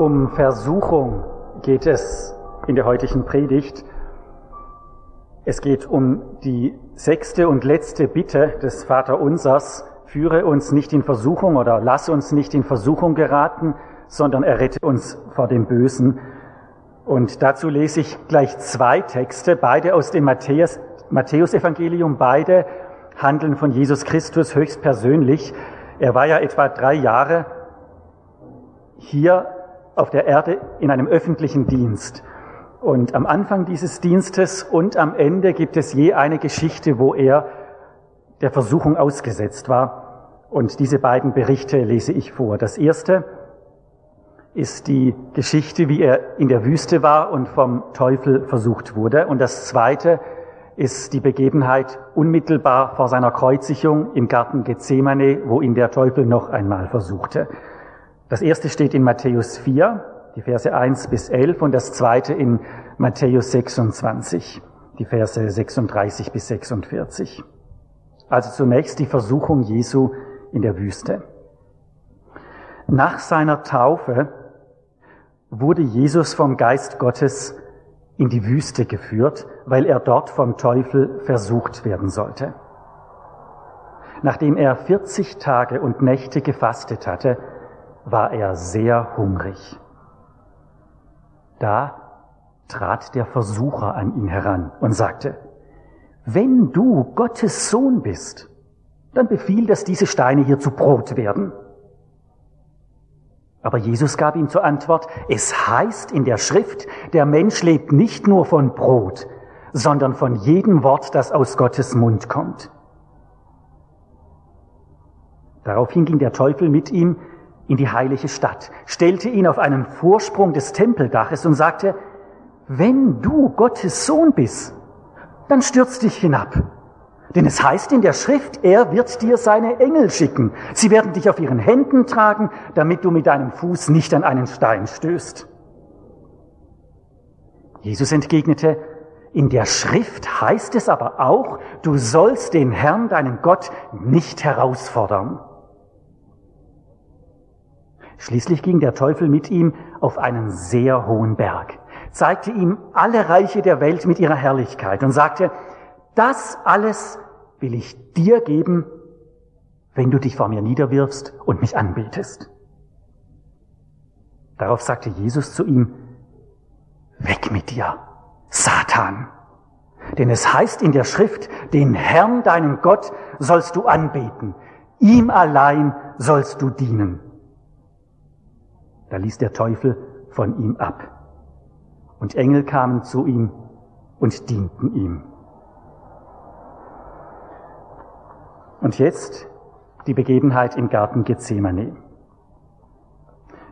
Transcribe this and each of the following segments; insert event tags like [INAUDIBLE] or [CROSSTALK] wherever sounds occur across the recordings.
Um Versuchung geht es in der heutigen Predigt. Es geht um die sechste und letzte Bitte des Vaterunsers. Führe uns nicht in Versuchung oder lass uns nicht in Versuchung geraten, sondern errette uns vor dem Bösen. Und dazu lese ich gleich zwei Texte, beide aus dem Matthäus, Matthäusevangelium, beide handeln von Jesus Christus höchstpersönlich. Er war ja etwa drei Jahre hier auf der Erde in einem öffentlichen Dienst. Und am Anfang dieses Dienstes und am Ende gibt es je eine Geschichte, wo er der Versuchung ausgesetzt war. Und diese beiden Berichte lese ich vor. Das erste ist die Geschichte, wie er in der Wüste war und vom Teufel versucht wurde. Und das zweite ist die Begebenheit unmittelbar vor seiner Kreuzigung im Garten Gethsemane, wo ihn der Teufel noch einmal versuchte. Das erste steht in Matthäus 4, die Verse 1 bis 11 und das zweite in Matthäus 26, die Verse 36 bis 46. Also zunächst die Versuchung Jesu in der Wüste. Nach seiner Taufe wurde Jesus vom Geist Gottes in die Wüste geführt, weil er dort vom Teufel versucht werden sollte. Nachdem er 40 Tage und Nächte gefastet hatte, war er sehr hungrig. Da trat der Versucher an ihn heran und sagte, wenn du Gottes Sohn bist, dann befiehl, dass diese Steine hier zu Brot werden. Aber Jesus gab ihm zur Antwort, es heißt in der Schrift, der Mensch lebt nicht nur von Brot, sondern von jedem Wort, das aus Gottes Mund kommt. Daraufhin ging der Teufel mit ihm in die heilige Stadt, stellte ihn auf einen Vorsprung des Tempeldaches und sagte, wenn du Gottes Sohn bist, dann stürz dich hinab. Denn es heißt in der Schrift, er wird dir seine Engel schicken. Sie werden dich auf ihren Händen tragen, damit du mit deinem Fuß nicht an einen Stein stößt. Jesus entgegnete, in der Schrift heißt es aber auch, du sollst den Herrn, deinen Gott, nicht herausfordern. Schließlich ging der Teufel mit ihm auf einen sehr hohen Berg, zeigte ihm alle Reiche der Welt mit ihrer Herrlichkeit und sagte, das alles will ich dir geben, wenn du dich vor mir niederwirfst und mich anbetest. Darauf sagte Jesus zu ihm, weg mit dir, Satan. Denn es heißt in der Schrift, den Herrn, deinen Gott, sollst du anbeten, ihm allein sollst du dienen. Da ließ der Teufel von ihm ab. Und Engel kamen zu ihm und dienten ihm. Und jetzt die Begebenheit im Garten Gethsemane.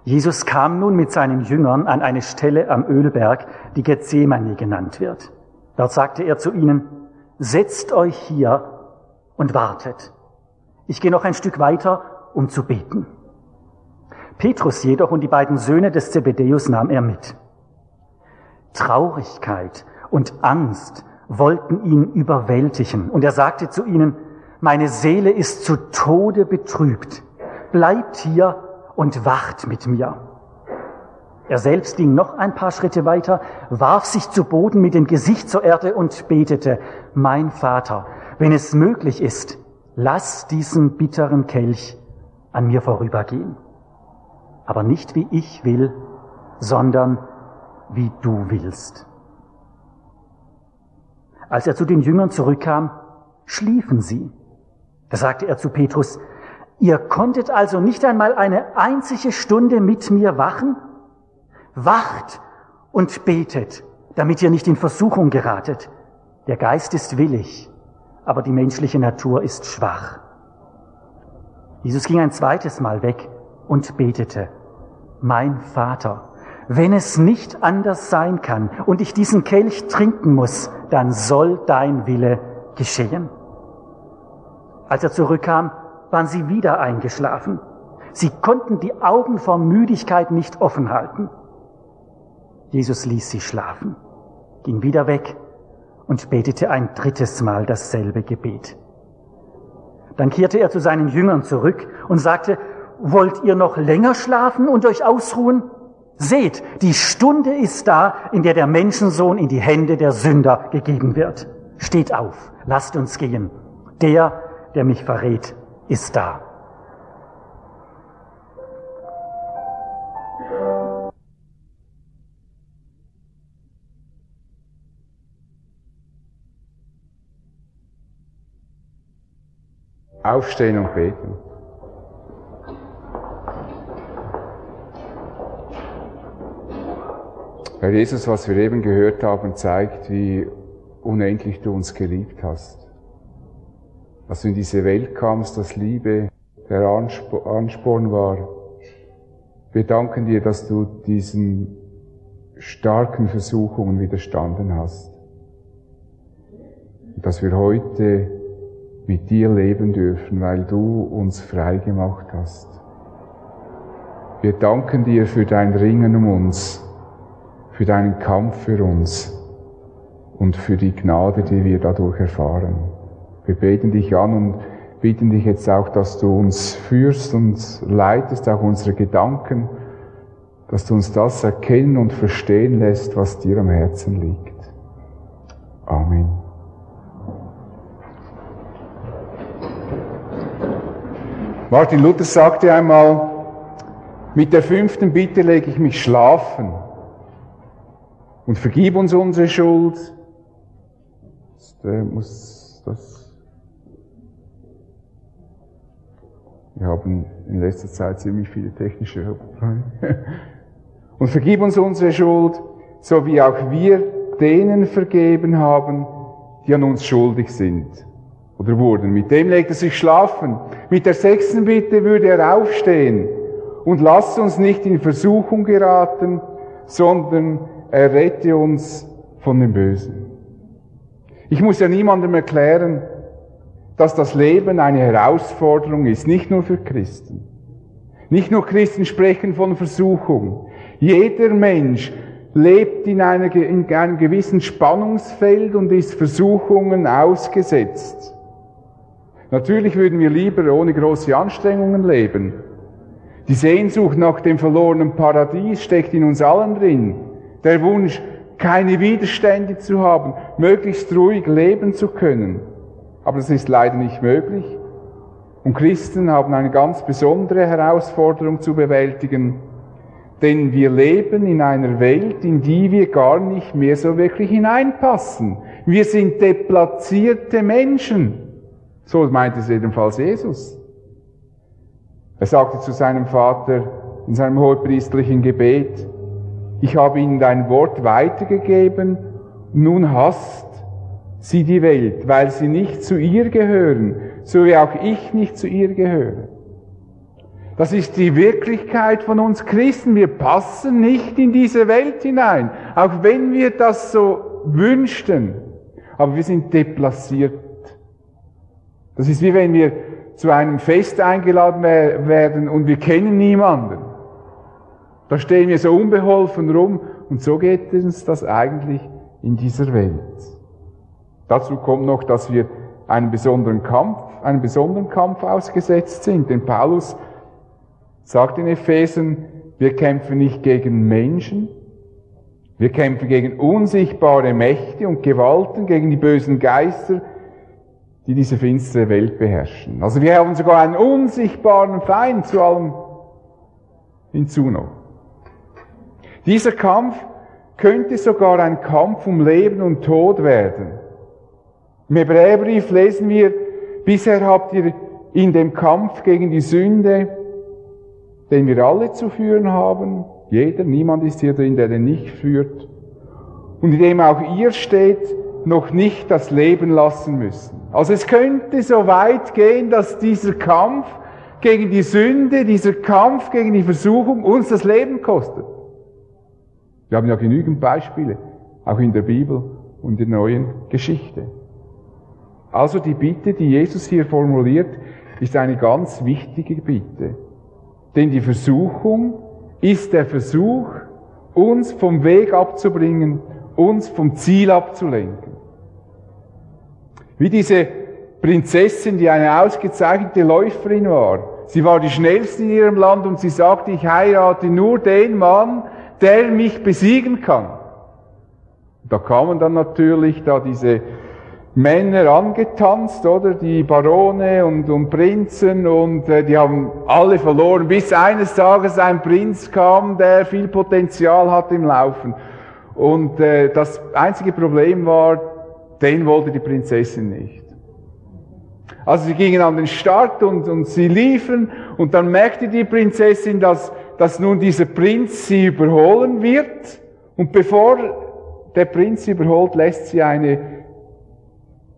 Jesus kam nun mit seinen Jüngern an eine Stelle am Ölberg, die Gethsemane genannt wird. Dort sagte er zu ihnen, setzt euch hier und wartet. Ich gehe noch ein Stück weiter, um zu beten. Petrus jedoch und die beiden Söhne des Zebedeus nahm er mit. Traurigkeit und Angst wollten ihn überwältigen, und er sagte zu ihnen, meine Seele ist zu Tode betrübt, bleibt hier und wacht mit mir. Er selbst ging noch ein paar Schritte weiter, warf sich zu Boden mit dem Gesicht zur Erde und betete, mein Vater, wenn es möglich ist, lass diesen bitteren Kelch an mir vorübergehen aber nicht wie ich will, sondern wie du willst. Als er zu den Jüngern zurückkam, schliefen sie. Da sagte er zu Petrus, ihr konntet also nicht einmal eine einzige Stunde mit mir wachen? Wacht und betet, damit ihr nicht in Versuchung geratet. Der Geist ist willig, aber die menschliche Natur ist schwach. Jesus ging ein zweites Mal weg und betete mein Vater, wenn es nicht anders sein kann und ich diesen Kelch trinken muss, dann soll dein Wille geschehen. Als er zurückkam, waren sie wieder eingeschlafen. Sie konnten die Augen vor Müdigkeit nicht offen halten. Jesus ließ sie schlafen, ging wieder weg und betete ein drittes Mal dasselbe Gebet. Dann kehrte er zu seinen Jüngern zurück und sagte, wollt ihr noch länger schlafen und euch ausruhen? Seht, die Stunde ist da, in der der Menschensohn in die Hände der Sünder gegeben wird. Steht auf, lasst uns gehen. Der, der mich verrät, ist da. Aufstehen und beten. Herr Jesus, was wir eben gehört haben, zeigt, wie unendlich du uns geliebt hast. Dass du in diese Welt kamst, dass Liebe der Ansporn war. Wir danken dir, dass du diesen starken Versuchungen widerstanden hast. Und dass wir heute mit dir leben dürfen, weil du uns frei gemacht hast. Wir danken dir für dein Ringen um uns, für deinen Kampf für uns und für die Gnade, die wir dadurch erfahren. Wir beten dich an und bitten dich jetzt auch, dass du uns führst und leitest, auch unsere Gedanken, dass du uns das erkennen und verstehen lässt, was dir am Herzen liegt. Amen. Martin Luther sagte einmal, mit der fünften Bitte lege ich mich schlafen und vergib uns unsere Schuld. Der muss das. Wir haben in letzter Zeit ziemlich viele technische Probleme. [LAUGHS] Und vergib uns unsere Schuld, so wie auch wir denen vergeben haben, die an uns schuldig sind oder wurden. Mit dem legt er sich schlafen. Mit der sechsten Bitte würde er aufstehen und lasst uns nicht in Versuchung geraten, sondern errette uns von dem Bösen. Ich muss ja niemandem erklären, dass das Leben eine Herausforderung ist, nicht nur für Christen. Nicht nur Christen sprechen von Versuchung. Jeder Mensch lebt in, einer, in einem gewissen Spannungsfeld und ist Versuchungen ausgesetzt. Natürlich würden wir lieber ohne große Anstrengungen leben. Die Sehnsucht nach dem verlorenen Paradies steckt in uns allen drin. Der Wunsch, keine Widerstände zu haben, möglichst ruhig leben zu können. Aber das ist leider nicht möglich. Und Christen haben eine ganz besondere Herausforderung zu bewältigen, denn wir leben in einer Welt, in die wir gar nicht mehr so wirklich hineinpassen. Wir sind deplatzierte Menschen. So meint es jedenfalls Jesus. Er sagte zu seinem Vater in seinem hohepriestlichen Gebet, ich habe ihnen dein Wort weitergegeben, nun hasst sie die Welt, weil sie nicht zu ihr gehören, so wie auch ich nicht zu ihr gehöre. Das ist die Wirklichkeit von uns Christen. Wir passen nicht in diese Welt hinein, auch wenn wir das so wünschten. Aber wir sind deplaciert das ist wie wenn wir zu einem Fest eingeladen werden und wir kennen niemanden. Da stehen wir so unbeholfen rum und so geht uns das eigentlich in dieser Welt. Dazu kommt noch, dass wir einen besonderen Kampf, einen besonderen Kampf ausgesetzt sind. Denn Paulus sagt in Ephesen, wir kämpfen nicht gegen Menschen, wir kämpfen gegen unsichtbare Mächte und Gewalten, gegen die bösen Geister, die diese finstere Welt beherrschen. Also wir haben sogar einen unsichtbaren Feind zu allem hinzu noch. Dieser Kampf könnte sogar ein Kampf um Leben und Tod werden. Im Hebräerbrief lesen wir, bisher habt ihr in dem Kampf gegen die Sünde, den wir alle zu führen haben, jeder, niemand ist hier drin, der den nicht führt, und in dem auch ihr steht, noch nicht das Leben lassen müssen. Also es könnte so weit gehen, dass dieser Kampf gegen die Sünde, dieser Kampf gegen die Versuchung uns das Leben kostet. Wir haben ja genügend Beispiele, auch in der Bibel und in der neuen Geschichte. Also die Bitte, die Jesus hier formuliert, ist eine ganz wichtige Bitte. Denn die Versuchung ist der Versuch, uns vom Weg abzubringen, uns vom Ziel abzulenken. Wie diese Prinzessin, die eine ausgezeichnete Läuferin war. Sie war die schnellste in ihrem Land und sie sagte, ich heirate nur den Mann, der mich besiegen kann. Da kamen dann natürlich da diese Männer angetanzt, oder? Die Barone und, und Prinzen und äh, die haben alle verloren, bis eines Tages ein Prinz kam, der viel Potenzial hat im Laufen. Und äh, das einzige Problem war, den wollte die Prinzessin nicht. Also sie gingen an den Start und, und sie liefen und dann merkte die Prinzessin, dass, dass nun dieser Prinz sie überholen wird. Und bevor der Prinz sie überholt, lässt sie eine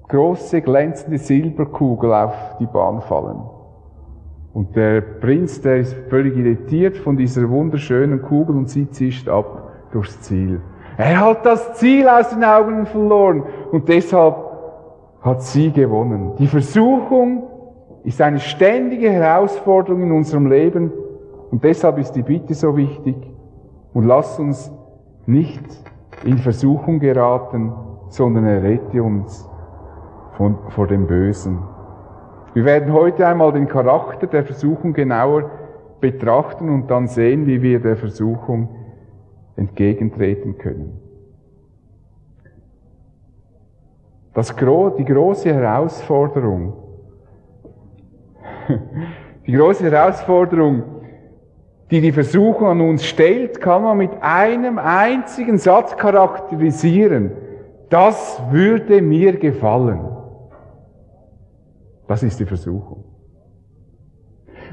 große glänzende Silberkugel auf die Bahn fallen. Und der Prinz, der ist völlig irritiert von dieser wunderschönen Kugel und sie zischt ab durchs Ziel. Er hat das Ziel aus den Augen verloren und deshalb hat sie gewonnen. Die Versuchung ist eine ständige Herausforderung in unserem Leben und deshalb ist die Bitte so wichtig und lasst uns nicht in Versuchung geraten, sondern errette uns von, vor dem Bösen. Wir werden heute einmal den Charakter der Versuchung genauer betrachten und dann sehen, wie wir der Versuchung entgegentreten können. Das, die große Herausforderung, [LAUGHS] die große Herausforderung, die die Versuchung an uns stellt, kann man mit einem einzigen Satz charakterisieren. Das würde mir gefallen. Das ist die Versuchung.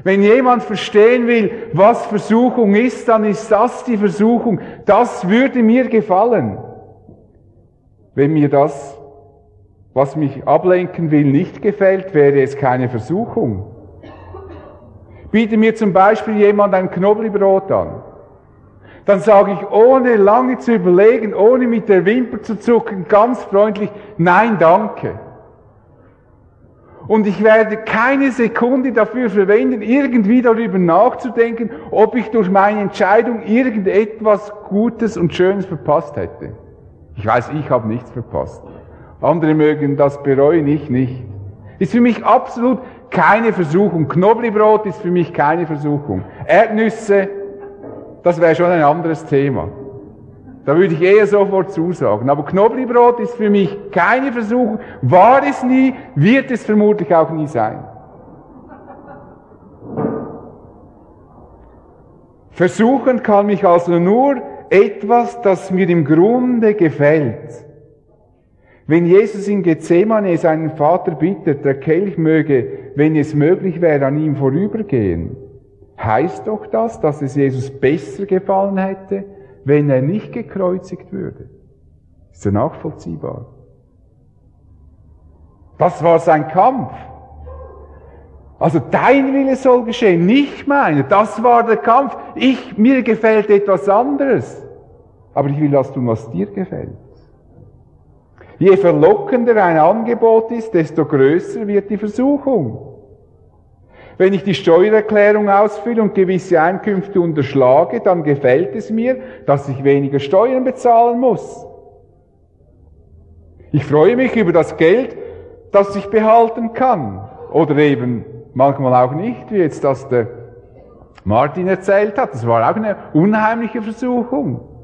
Wenn jemand verstehen will, was Versuchung ist, dann ist das die Versuchung. Das würde mir gefallen. Wenn mir das, was mich ablenken will, nicht gefällt, wäre es keine Versuchung. Biete mir zum Beispiel jemand ein Knoblauchbrot an. Dann sage ich, ohne lange zu überlegen, ohne mit der Wimper zu zucken, ganz freundlich, nein, danke. Und ich werde keine Sekunde dafür verwenden, irgendwie darüber nachzudenken, ob ich durch meine Entscheidung irgendetwas Gutes und Schönes verpasst hätte. Ich weiß, ich habe nichts verpasst. Andere mögen das bereuen, ich nicht. Ist für mich absolut keine Versuchung. Knoblauchbrot ist für mich keine Versuchung. Erdnüsse, das wäre schon ein anderes Thema. Da würde ich eher sofort zusagen. Aber Knoblauchbrot ist für mich keine Versuchung, war es nie, wird es vermutlich auch nie sein. Versuchen kann mich also nur etwas, das mir im Grunde gefällt. Wenn Jesus in Gethsemane seinen Vater bittet, der Kelch möge, wenn es möglich wäre, an ihm vorübergehen, heißt doch das, dass es Jesus besser gefallen hätte, wenn er nicht gekreuzigt würde. Ist ja nachvollziehbar. Das war sein Kampf. Also dein Wille soll geschehen, nicht meiner. Das war der Kampf. Ich, mir gefällt etwas anderes. Aber ich will das tun, was dir gefällt. Je verlockender ein Angebot ist, desto größer wird die Versuchung. Wenn ich die Steuererklärung ausfülle und gewisse Einkünfte unterschlage, dann gefällt es mir, dass ich weniger Steuern bezahlen muss. Ich freue mich über das Geld, das ich behalten kann. Oder eben manchmal auch nicht, wie jetzt das der Martin erzählt hat. Das war auch eine unheimliche Versuchung.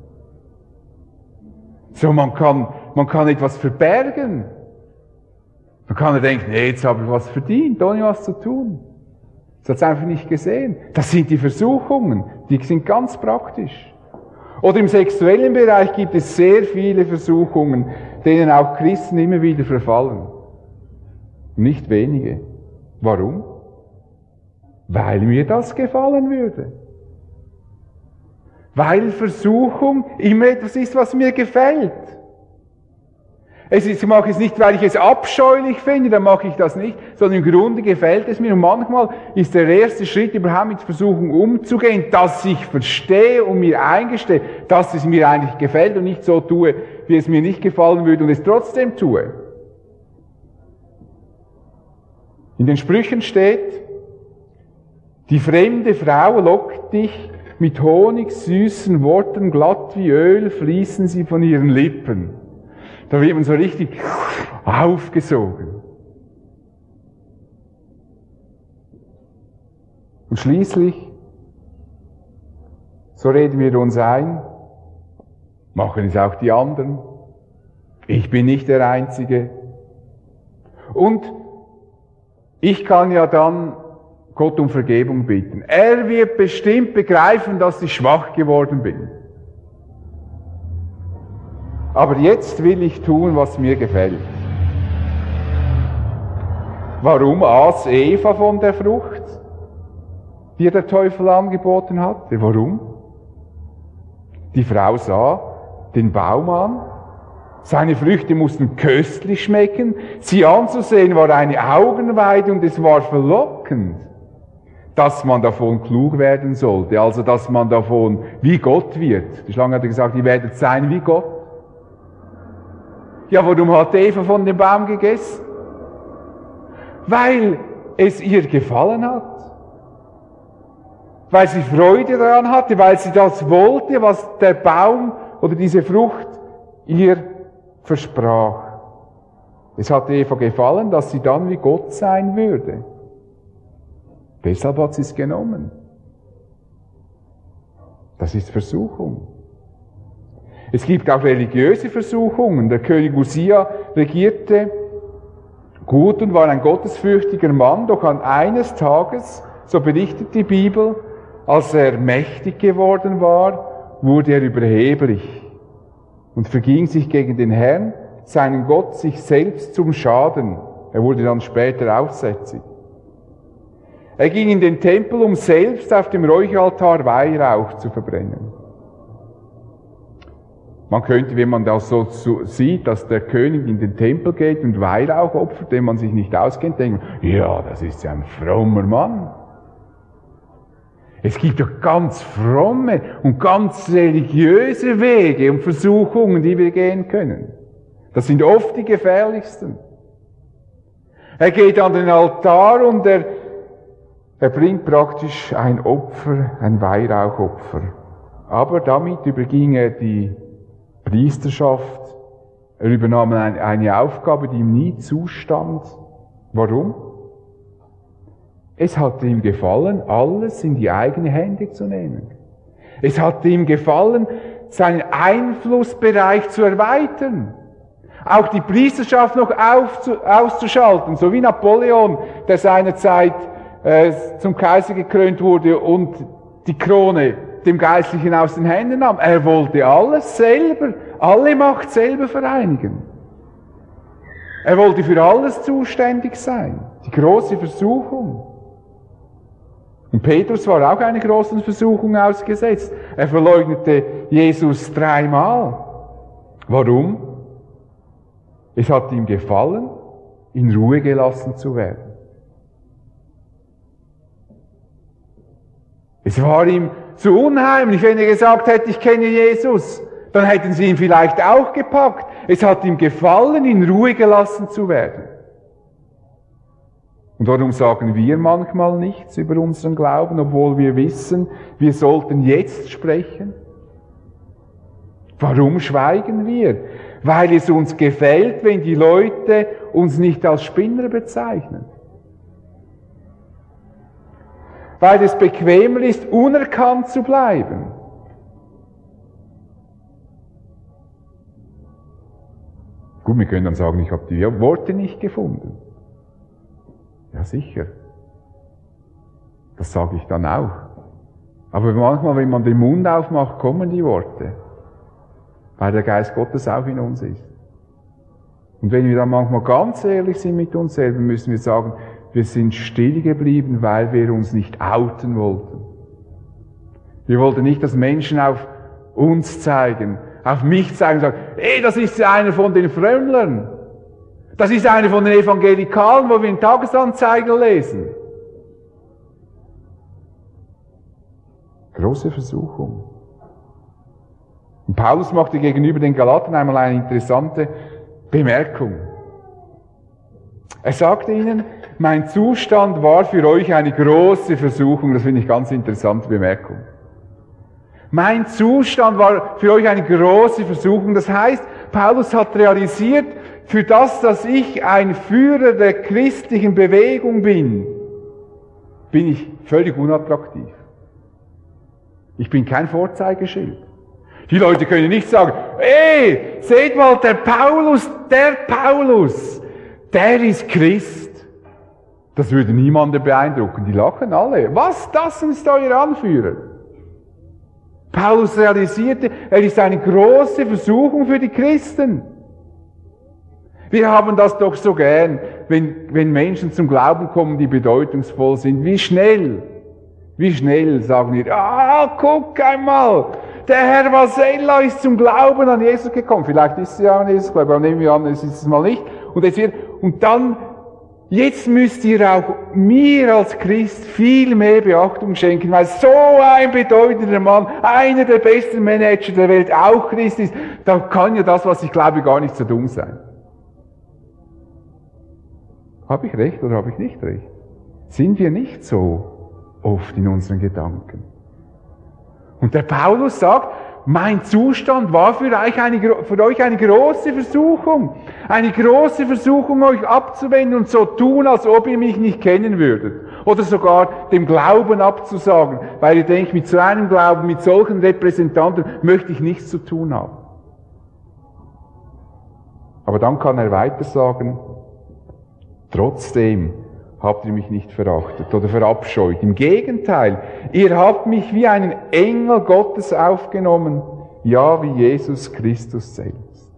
So, man kann, man kann etwas verbergen. Man kann denken, nee, jetzt habe ich was verdient, ohne was zu tun. Das hat es einfach nicht gesehen. Das sind die Versuchungen, die sind ganz praktisch. Oder im sexuellen Bereich gibt es sehr viele Versuchungen, denen auch Christen immer wieder verfallen. Nicht wenige. Warum? Weil mir das gefallen würde. Weil Versuchung immer etwas ist, was mir gefällt. Es ist, ich mache es nicht, weil ich es abscheulich finde, dann mache ich das nicht, sondern im Grunde gefällt es mir. Und manchmal ist der erste Schritt überhaupt mit Versuchung umzugehen, dass ich verstehe und mir eingestehe, dass es mir eigentlich gefällt und nicht so tue, wie es mir nicht gefallen würde und es trotzdem tue. In den Sprüchen steht, die fremde Frau lockt dich mit Honig süßen Worten, glatt wie Öl fließen sie von ihren Lippen. Da wird man so richtig aufgesogen. Und schließlich, so reden wir uns ein, Machen es auch die anderen. Ich bin nicht der Einzige. Und ich kann ja dann Gott um Vergebung bitten. Er wird bestimmt begreifen, dass ich schwach geworden bin. Aber jetzt will ich tun, was mir gefällt. Warum aß Eva von der Frucht, die der Teufel angeboten hatte? Warum? Die Frau sah den Baum an, seine Früchte mussten köstlich schmecken, sie anzusehen war eine Augenweide und es war verlockend, dass man davon klug werden sollte, also dass man davon wie Gott wird. Die Schlange hatte gesagt, ihr werdet sein wie Gott. Ja, warum hat Eva von dem Baum gegessen? Weil es ihr gefallen hat. Weil sie Freude daran hatte, weil sie das wollte, was der Baum oder diese Frucht ihr versprach. Es hat Eva gefallen, dass sie dann wie Gott sein würde. Deshalb hat sie es genommen. Das ist Versuchung. Es gibt auch religiöse Versuchungen. Der König Usia regierte gut und war ein gottesfürchtiger Mann, doch an eines Tages, so berichtet die Bibel, als er mächtig geworden war, wurde er überheblich und verging sich gegen den Herrn, seinen Gott, sich selbst zum Schaden. Er wurde dann später aussätzig. Er ging in den Tempel, um selbst auf dem Räucheraltar Weihrauch zu verbrennen. Man könnte, wenn man das so sieht, dass der König in den Tempel geht und Weihrauch opfert, den man sich nicht auskennt, denken, ja, das ist ja ein frommer Mann. Es gibt doch ganz fromme und ganz religiöse Wege und Versuchungen, die wir gehen können. Das sind oft die gefährlichsten. Er geht an den Altar und er, er bringt praktisch ein Opfer, ein Weihrauchopfer. Aber damit überging er die Priesterschaft. Er übernahm eine Aufgabe, die ihm nie zustand. Warum? Es hat ihm gefallen, alles in die eigene Hände zu nehmen. Es hat ihm gefallen, seinen Einflussbereich zu erweitern. Auch die Priesterschaft noch auszuschalten, so wie Napoleon, der seinerzeit äh, zum Kaiser gekrönt wurde und die Krone dem Geistlichen aus den Händen nahm. Er wollte alles selber, alle Macht selber vereinigen. Er wollte für alles zuständig sein. Die große Versuchung. Und Petrus war auch einer großen Versuchung ausgesetzt. Er verleugnete Jesus dreimal. Warum? Es hat ihm gefallen, in Ruhe gelassen zu werden. Es war ihm zu unheimlich, wenn er gesagt hätte, ich kenne Jesus. Dann hätten sie ihn vielleicht auch gepackt. Es hat ihm gefallen, in Ruhe gelassen zu werden. Und warum sagen wir manchmal nichts über unseren Glauben, obwohl wir wissen, wir sollten jetzt sprechen? Warum schweigen wir? Weil es uns gefällt, wenn die Leute uns nicht als Spinner bezeichnen. Weil es bequemer ist, unerkannt zu bleiben. Gut, wir können dann sagen, ich habe die Worte nicht gefunden. Ja, sicher. Das sage ich dann auch. Aber manchmal, wenn man den Mund aufmacht, kommen die Worte. Weil der Geist Gottes auch in uns ist. Und wenn wir dann manchmal ganz ehrlich sind mit uns selber, müssen wir sagen, wir sind still geblieben, weil wir uns nicht outen wollten. Wir wollten nicht, dass Menschen auf uns zeigen, auf mich zeigen und sagen, ey, das ist einer von den Frömmlern. Das ist einer von den Evangelikalen, wo wir in Tagesanzeiger lesen. Große Versuchung. Und Paulus machte gegenüber den Galaten einmal eine interessante Bemerkung. Er sagte ihnen, mein Zustand war für euch eine große Versuchung. Das finde ich ganz interessante Bemerkung. Mein Zustand war für euch eine große Versuchung. Das heißt, Paulus hat realisiert, für das, dass ich ein Führer der christlichen Bewegung bin, bin ich völlig unattraktiv. Ich bin kein Vorzeigeschild. Die Leute können nicht sagen, ey, seht mal, der Paulus, der Paulus, der ist Christ. Das würde niemanden beeindrucken. Die lachen alle. Was, das ist euer Anführer? Paulus realisierte, er ist eine große Versuchung für die Christen. Wir haben das doch so gern, wenn, wenn Menschen zum Glauben kommen, die bedeutungsvoll sind. Wie schnell, wie schnell sagen wir, ah, guck einmal, der Herr Vasella ist zum Glauben an Jesus gekommen. Vielleicht ist er ja an Jesus aber nehmen wir an, es ist es mal nicht. Und, es wird, und dann, jetzt müsst ihr auch mir als Christ viel mehr Beachtung schenken, weil so ein bedeutender Mann, einer der besten Manager der Welt, auch Christ ist, da kann ja das, was ich glaube, gar nicht so dumm sein. Habe ich recht oder habe ich nicht recht? Sind wir nicht so oft in unseren Gedanken? Und der Paulus sagt, mein Zustand war für euch, eine, für euch eine große Versuchung. Eine große Versuchung, euch abzuwenden und so tun, als ob ihr mich nicht kennen würdet. Oder sogar dem Glauben abzusagen, weil ihr denkt, mit so einem Glauben, mit solchen Repräsentanten möchte ich nichts zu tun haben. Aber dann kann er weiter sagen, Trotzdem habt ihr mich nicht verachtet oder verabscheut. Im Gegenteil, ihr habt mich wie einen Engel Gottes aufgenommen, ja, wie Jesus Christus selbst.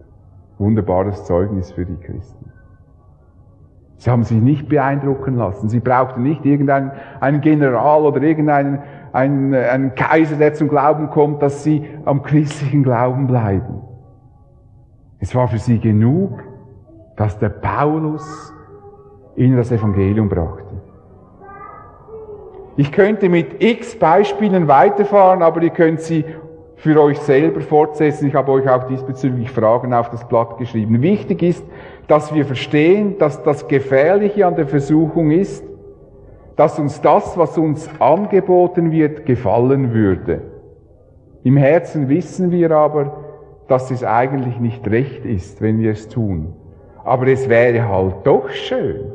Wunderbares Zeugnis für die Christen. Sie haben sich nicht beeindrucken lassen. Sie brauchten nicht irgendeinen einen General oder irgendeinen einen, einen Kaiser, der zum Glauben kommt, dass sie am christlichen Glauben bleiben. Es war für sie genug, dass der Paulus ihnen das Evangelium brachte. Ich könnte mit x Beispielen weiterfahren, aber ihr könnt sie für euch selber fortsetzen. Ich habe euch auch diesbezüglich Fragen auf das Blatt geschrieben. Wichtig ist, dass wir verstehen, dass das Gefährliche an der Versuchung ist, dass uns das, was uns angeboten wird, gefallen würde. Im Herzen wissen wir aber, dass es eigentlich nicht recht ist, wenn wir es tun. Aber es wäre halt doch schön.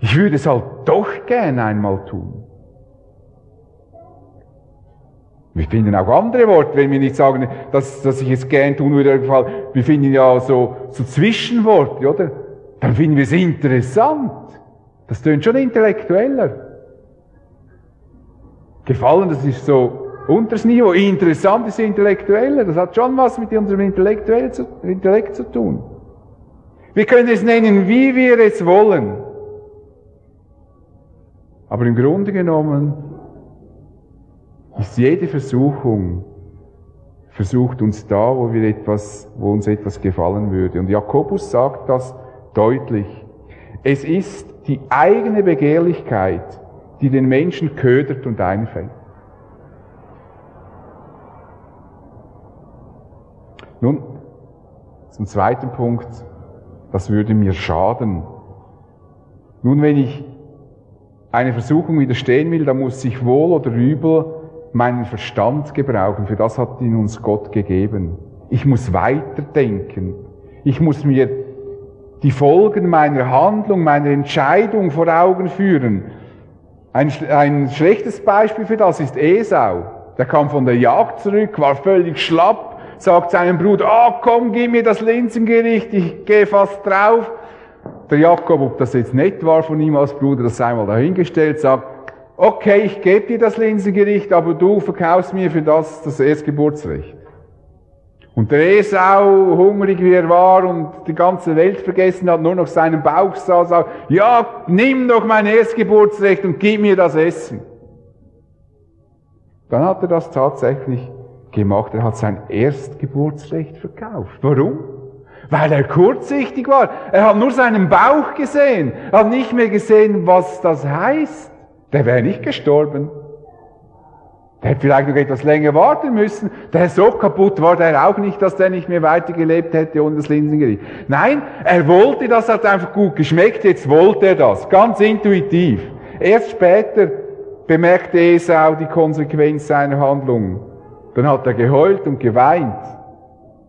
Ich würde es halt doch gern einmal tun. Wir finden auch andere Worte, wenn wir nicht sagen, dass, dass ich es gern tun würde. Wir finden ja so, so Zwischenworte, oder? Dann finden wir es interessant. Das tönt schon intellektueller. Gefallen, das ist so unteres Niveau. Interessant ist intellektueller. Das hat schon was mit unserem Intellekt zu, Intellekt zu tun. Wir können es nennen, wie wir es wollen. Aber im Grunde genommen ist jede Versuchung versucht uns da, wo wir etwas, wo uns etwas gefallen würde. Und Jakobus sagt das deutlich. Es ist die eigene Begehrlichkeit, die den Menschen ködert und einfällt. Nun, zum zweiten Punkt, das würde mir schaden. Nun, wenn ich eine Versuchung widerstehen will, dann muss ich wohl oder übel meinen Verstand gebrauchen. Für das hat ihn uns Gott gegeben. Ich muss weiterdenken. Ich muss mir die Folgen meiner Handlung, meiner Entscheidung vor Augen führen. Ein, ein schlechtes Beispiel für das ist Esau. Der kam von der Jagd zurück, war völlig schlapp, sagt seinem Bruder, ah, oh, komm, gib mir das Linsengericht, ich gehe fast drauf der Jakob, ob das jetzt nett war von ihm als Bruder, das sei mal dahingestellt, sagt, okay, ich gebe dir das Linsengericht, aber du verkaufst mir für das das Erstgeburtsrecht. Und der Esau, hungrig wie er war und die ganze Welt vergessen hat, nur noch seinen Bauch sah, sagt, ja, nimm doch mein Erstgeburtsrecht und gib mir das Essen. Dann hat er das tatsächlich gemacht. Er hat sein Erstgeburtsrecht verkauft. Warum? Weil er kurzsichtig war. Er hat nur seinen Bauch gesehen, er hat nicht mehr gesehen, was das heißt. Der wäre nicht gestorben. Der hätte vielleicht noch etwas länger warten müssen. Der so kaputt war der auch nicht, dass der nicht mehr weitergelebt hätte ohne das Linsengericht. Nein, er wollte, das hat einfach gut geschmeckt, jetzt wollte er das. Ganz intuitiv. Erst später bemerkte Esau die Konsequenz seiner Handlung. Dann hat er geheult und geweint.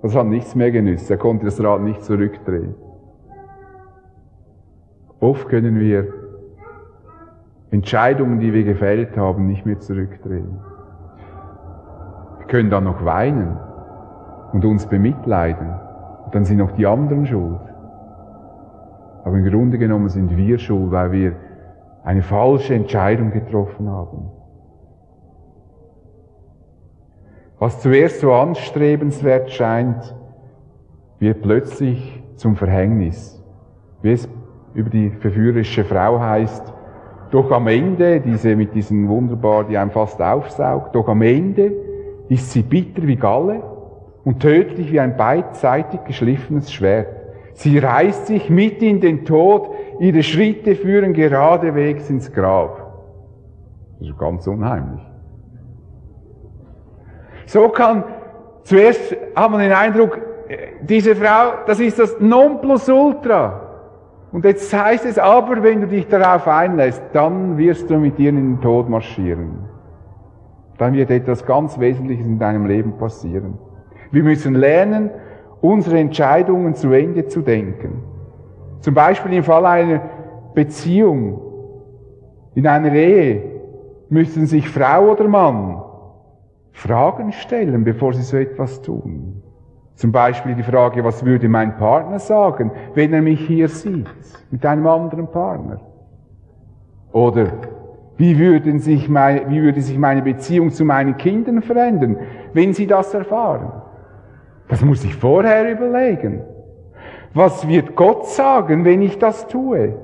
Das hat nichts mehr genützt. Er konnte das Rad nicht zurückdrehen. Oft können wir Entscheidungen, die wir gefällt haben, nicht mehr zurückdrehen. können dann noch weinen und uns bemitleiden. Und dann sind noch die anderen schuld. Aber im Grunde genommen sind wir schuld, weil wir eine falsche Entscheidung getroffen haben. Was zuerst so anstrebenswert scheint, wird plötzlich zum Verhängnis. Wie es über die verführerische Frau heißt, doch am Ende, diese mit diesen wunderbar, die einem fast aufsaugt, doch am Ende ist sie bitter wie Galle und tödlich wie ein beidseitig geschliffenes Schwert. Sie reißt sich mit in den Tod, ihre Schritte führen geradewegs ins Grab. Das ist ganz unheimlich. So kann, zuerst hat man den Eindruck, diese Frau, das ist das Nonplusultra. Und jetzt heißt es aber, wenn du dich darauf einlässt, dann wirst du mit ihr in den Tod marschieren. Dann wird etwas ganz Wesentliches in deinem Leben passieren. Wir müssen lernen, unsere Entscheidungen zu Ende zu denken. Zum Beispiel im Fall einer Beziehung, in einer Ehe, müssen sich Frau oder Mann Fragen stellen, bevor sie so etwas tun. Zum Beispiel die Frage, was würde mein Partner sagen, wenn er mich hier sieht, mit einem anderen Partner? Oder wie, würden sich meine, wie würde sich meine Beziehung zu meinen Kindern verändern, wenn sie das erfahren? Das muss ich vorher überlegen. Was wird Gott sagen, wenn ich das tue?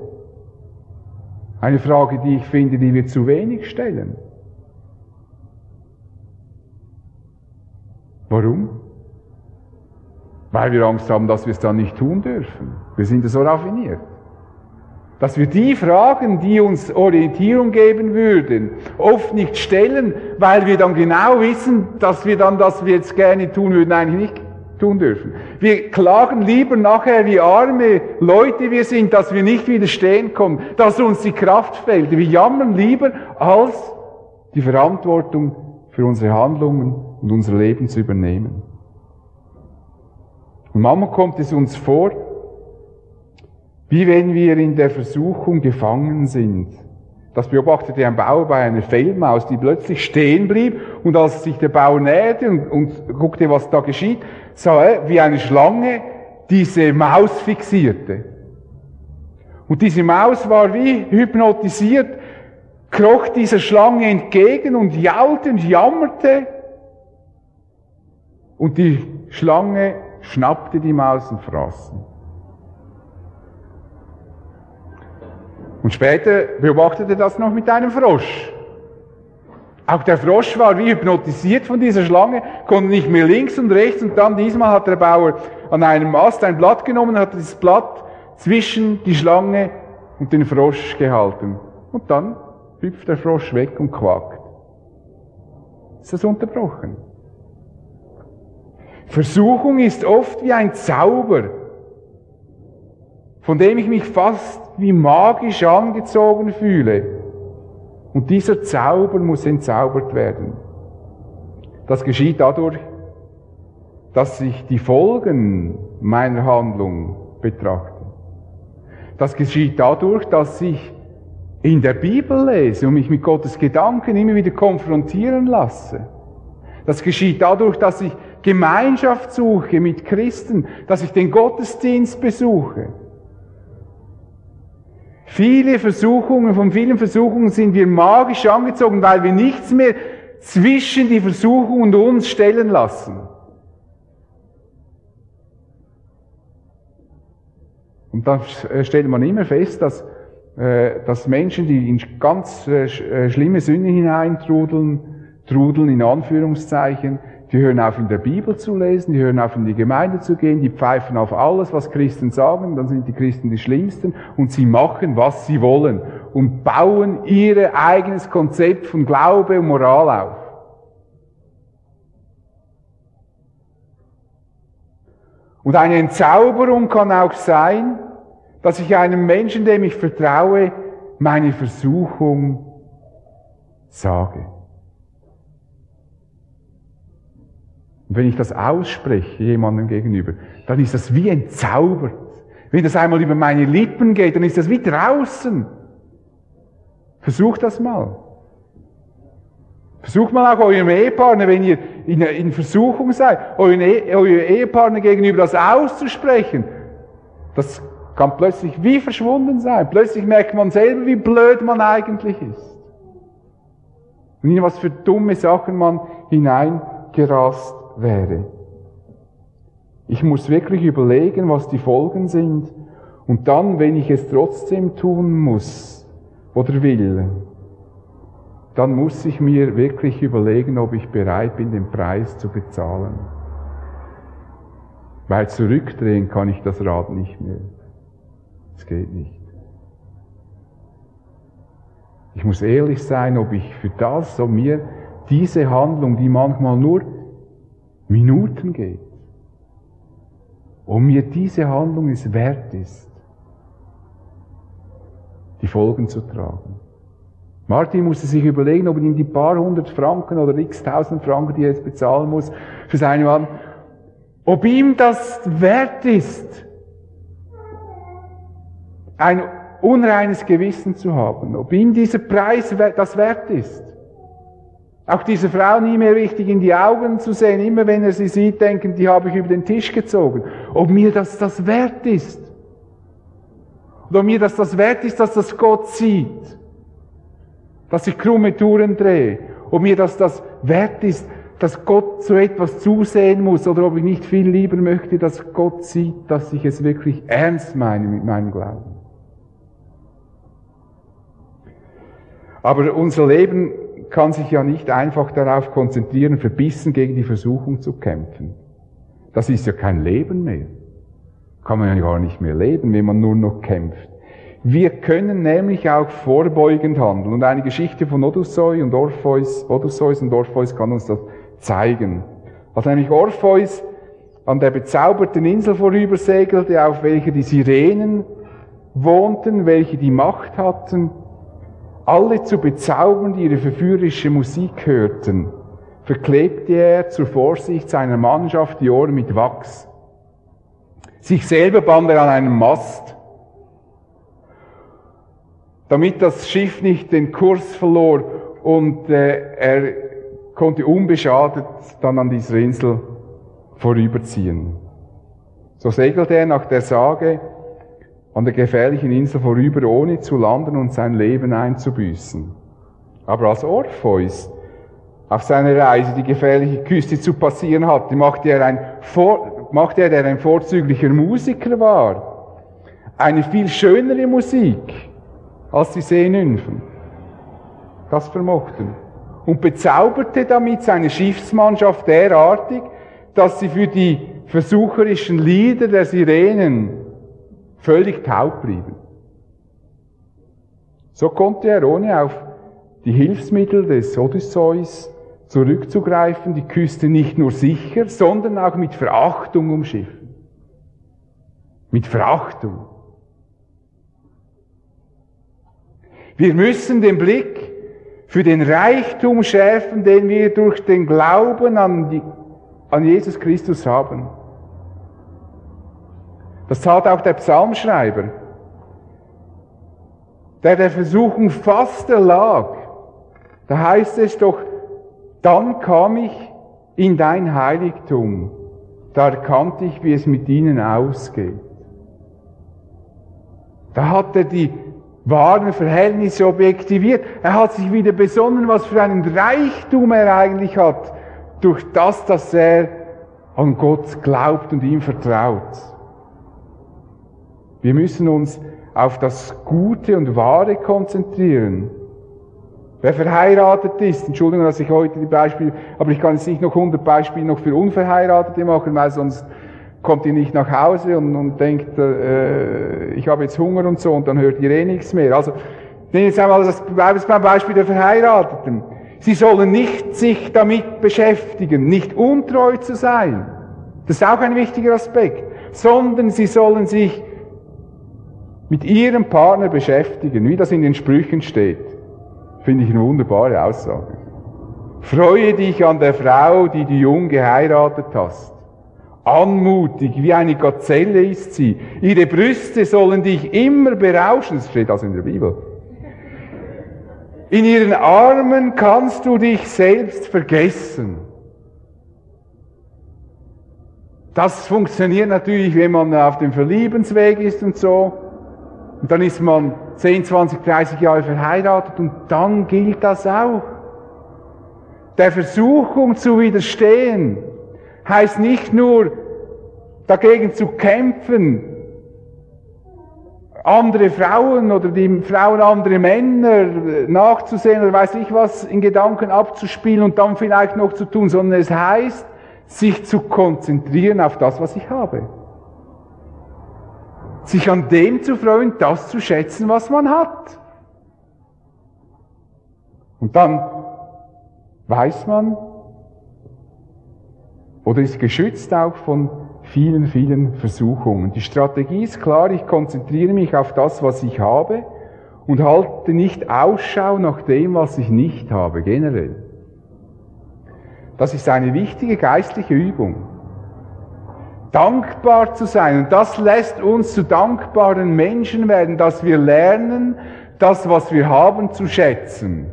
Eine Frage, die ich finde, die wir zu wenig stellen. Warum? Weil wir Angst haben, dass wir es dann nicht tun dürfen. Wir sind so raffiniert. Dass wir die Fragen, die uns Orientierung geben würden, oft nicht stellen, weil wir dann genau wissen, dass wir dann, das wir jetzt gerne tun würden, eigentlich nicht tun dürfen. Wir klagen lieber nachher, wie arme Leute wir sind, dass wir nicht widerstehen kommen, dass uns die Kraft fehlt. Wir jammern lieber, als die Verantwortung für unsere Handlungen und unser Leben zu übernehmen. Und manchmal kommt es uns vor, wie wenn wir in der Versuchung gefangen sind. Das beobachtete ein Bauer bei einer Feldmaus, die plötzlich stehen blieb und als sich der Bauer näherte und, und guckte, was da geschieht, sah er, wie eine Schlange diese Maus fixierte. Und diese Maus war wie hypnotisiert, kroch dieser Schlange entgegen und jaulte und jammerte. Und die Schlange schnappte die Maus und fraß. Und später beobachtete das noch mit einem Frosch. Auch der Frosch war wie hypnotisiert von dieser Schlange, konnte nicht mehr links und rechts und dann diesmal hat der Bauer an einem Ast ein Blatt genommen, hat dieses Blatt zwischen die Schlange und den Frosch gehalten. Und dann hüpft der Frosch weg und quakt. Ist das unterbrochen? Versuchung ist oft wie ein Zauber, von dem ich mich fast wie magisch angezogen fühle. Und dieser Zauber muss entzaubert werden. Das geschieht dadurch, dass ich die Folgen meiner Handlung betrachte. Das geschieht dadurch, dass ich in der Bibel lese und mich mit Gottes Gedanken immer wieder konfrontieren lasse. Das geschieht dadurch, dass ich Gemeinschaft suche mit Christen, dass ich den Gottesdienst besuche. Viele Versuchungen, von vielen Versuchungen sind wir magisch angezogen, weil wir nichts mehr zwischen die Versuchung und uns stellen lassen. Und dann stellt man immer fest, dass, dass Menschen, die in ganz äh, schlimme Sünde hineintrudeln, trudeln in Anführungszeichen, die hören auf, in der Bibel zu lesen, die hören auf, in die Gemeinde zu gehen, die pfeifen auf alles, was Christen sagen, dann sind die Christen die Schlimmsten und sie machen, was sie wollen und bauen ihr eigenes Konzept von Glaube und Moral auf. Und eine Entzauberung kann auch sein, dass ich einem Menschen, dem ich vertraue, meine Versuchung sage. Und wenn ich das ausspreche jemandem gegenüber, dann ist das wie entzaubert. Wenn das einmal über meine Lippen geht, dann ist das wie draußen. Versuch das mal. Versucht mal auch eurem Ehepartner, wenn ihr in, Versuchung seid, euren e eurem Ehepartner gegenüber das auszusprechen. Das kann plötzlich wie verschwunden sein. Plötzlich merkt man selber, wie blöd man eigentlich ist. Und in was für dumme Sachen man hineingerast wäre. Ich muss wirklich überlegen, was die Folgen sind. Und dann, wenn ich es trotzdem tun muss oder will, dann muss ich mir wirklich überlegen, ob ich bereit bin, den Preis zu bezahlen. Weil zurückdrehen kann ich das Rad nicht mehr. Es geht nicht. Ich muss ehrlich sein, ob ich für das, so mir diese Handlung, die manchmal nur Minuten geht, ob mir diese Handlung es wert ist, die Folgen zu tragen. Martin musste sich überlegen, ob ihm die paar hundert Franken oder x tausend Franken, die er jetzt bezahlen muss, für seine Mann, ob ihm das wert ist, ein unreines Gewissen zu haben, ob ihm dieser Preis das wert ist. Auch diese Frau nie mehr richtig in die Augen zu sehen, immer wenn er sie sieht, denken, die habe ich über den Tisch gezogen. Ob mir das das wert ist. Oder ob mir das das wert ist, dass das Gott sieht dass ich krumme Touren drehe, ob mir das das wert ist, dass Gott so etwas zusehen muss oder ob ich nicht viel lieber möchte, dass Gott sieht, dass ich es wirklich ernst meine mit meinem Glauben. Aber unser Leben kann sich ja nicht einfach darauf konzentrieren, verbissen gegen die Versuchung zu kämpfen. Das ist ja kein Leben mehr. Kann man ja gar nicht mehr leben, wenn man nur noch kämpft. Wir können nämlich auch vorbeugend handeln. Und eine Geschichte von Odysseus und Orpheus, Odysseus und Orpheus kann uns das zeigen. Als nämlich Orpheus an der bezauberten Insel vorübersegelte, auf welcher die Sirenen wohnten, welche die Macht hatten, alle zu bezaubern, die ihre verführerische Musik hörten, verklebte er zur Vorsicht seiner Mannschaft die Ohren mit Wachs. Sich selber band er an einem Mast, damit das Schiff nicht den Kurs verlor und äh, er konnte unbeschadet dann an dieser Insel vorüberziehen. So segelte er nach der Sage an der gefährlichen Insel vorüber, ohne zu landen und sein Leben einzubüßen. Aber als Orpheus auf seiner Reise die gefährliche Küste zu passieren hatte, machte er, ein Vor machte er, der ein vorzüglicher Musiker war, eine viel schönere Musik, als die Seenymphen das vermochten. Und bezauberte damit seine Schiffsmannschaft derartig, dass sie für die versucherischen Lieder der Sirenen völlig taub blieben. So konnte er ohne auf die Hilfsmittel des Odysseus zurückzugreifen, die Küste nicht nur sicher, sondern auch mit Verachtung umschiffen. Mit Verachtung. Wir müssen den Blick für den Reichtum schärfen, den wir durch den Glauben an, die, an Jesus Christus haben. Das tat auch der Psalmschreiber, der der Versuchung fast erlag. Da heißt es doch, dann kam ich in dein Heiligtum, da erkannte ich, wie es mit ihnen ausgeht. Da hat er die wahren Verhältnisse objektiviert. Er hat sich wieder besonnen, was für einen Reichtum er eigentlich hat, durch das, dass er an Gott glaubt und ihm vertraut. Wir müssen uns auf das Gute und Wahre konzentrieren. Wer verheiratet ist, Entschuldigung, dass ich heute die Beispiele, aber ich kann jetzt nicht noch 100 Beispiele noch für Unverheiratete machen, weil sonst kommt ihr nicht nach Hause und, und denkt, äh, ich habe jetzt Hunger und so und dann hört ihr eh nichts mehr. Also, nehmen jetzt einmal das, Beispiel der Verheirateten. Sie sollen nicht sich damit beschäftigen, nicht untreu zu sein. Das ist auch ein wichtiger Aspekt. Sondern sie sollen sich mit ihrem Partner beschäftigen, wie das in den Sprüchen steht. Finde ich eine wunderbare Aussage. Freue dich an der Frau, die du jung geheiratet hast. Anmutig, wie eine Gazelle ist sie. Ihre Brüste sollen dich immer berauschen. Das steht also in der Bibel. In ihren Armen kannst du dich selbst vergessen. Das funktioniert natürlich, wenn man auf dem Verliebensweg ist und so. Und dann ist man 10, 20, 30 Jahre verheiratet und dann gilt das auch. Der Versuchung zu widerstehen heißt nicht nur dagegen zu kämpfen, andere Frauen oder die Frauen andere Männer nachzusehen oder weiß ich was in Gedanken abzuspielen und dann vielleicht noch zu tun, sondern es heißt, sich zu konzentrieren auf das, was ich habe. Sich an dem zu freuen, das zu schätzen, was man hat. Und dann weiß man oder ist geschützt auch von vielen, vielen Versuchungen. Die Strategie ist klar, ich konzentriere mich auf das, was ich habe und halte nicht Ausschau nach dem, was ich nicht habe, generell. Das ist eine wichtige geistliche Übung. Dankbar zu sein. Und das lässt uns zu dankbaren Menschen werden, dass wir lernen, das, was wir haben, zu schätzen.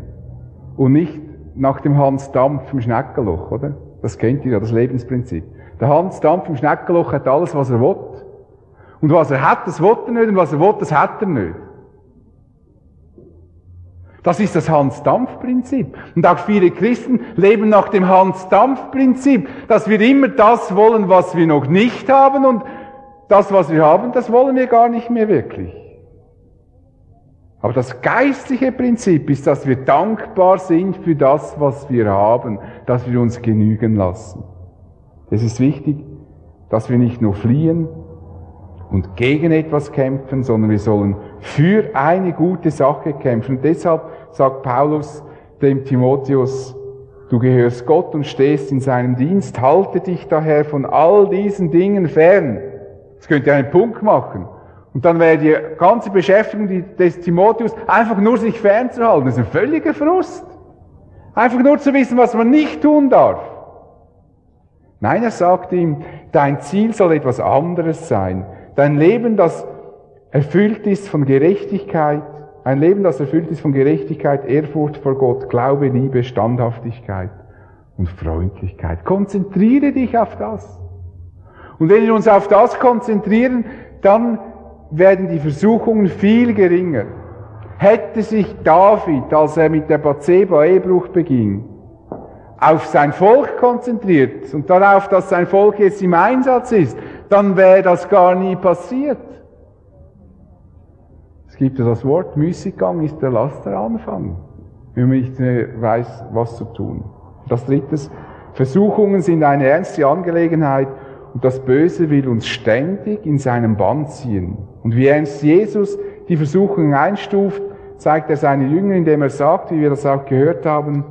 Und nicht nach dem Hans Dampf im Schneckenloch, oder? Das kennt ihr ja, das Lebensprinzip. Der Hans Dampf im Schneckenloch hat alles, was er will. Und was er hat, das will er nicht, und was er will, das hat er nicht. Das ist das Hans-Dampf-Prinzip. Und auch viele Christen leben nach dem Hans-Dampf-Prinzip, dass wir immer das wollen, was wir noch nicht haben und das, was wir haben, das wollen wir gar nicht mehr wirklich. Aber das geistliche Prinzip ist, dass wir dankbar sind für das, was wir haben, dass wir uns genügen lassen. Es ist wichtig, dass wir nicht nur fliehen und gegen etwas kämpfen, sondern wir sollen für eine gute Sache kämpfen. Und deshalb sagt Paulus dem Timotheus, du gehörst Gott und stehst in seinem Dienst, halte dich daher von all diesen Dingen fern. Das könnt ihr einen Punkt machen. Und dann wäre die ganze Beschäftigung des Timotheus einfach nur sich fernzuhalten. Das ist ein völliger Frust. Einfach nur zu wissen, was man nicht tun darf. Nein, er sagt ihm, dein Ziel soll etwas anderes sein. Dein Leben, das erfüllt ist von Gerechtigkeit, ein Leben, das erfüllt ist von Gerechtigkeit, Ehrfurcht vor Gott, Glaube, Liebe, Standhaftigkeit und Freundlichkeit. Konzentriere dich auf das. Und wenn wir uns auf das konzentrieren, dann werden die Versuchungen viel geringer. Hätte sich David, als er mit der Bathseba Ehebruch beging, auf sein Volk konzentriert und darauf, dass sein Volk jetzt im Einsatz ist, dann wäre das gar nie passiert. Es gibt ja das Wort, Müßiggang ist der Laster Anfang, wenn man nicht weiß, was zu tun. Das dritte, Versuchungen sind eine ernste Angelegenheit und das Böse will uns ständig in seinem Bann ziehen. Und wie ernst Jesus die Versuchung einstuft, zeigt er seine Jünger, indem er sagt, wie wir das auch gehört haben,